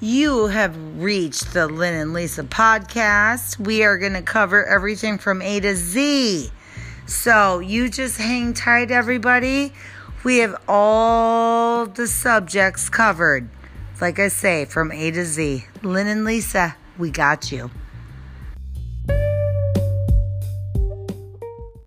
You have reached the Lynn and Lisa podcast. We are going to cover everything from A to Z. So you just hang tight, everybody. We have all the subjects covered. Like I say, from A to Z. Lynn and Lisa, we got you.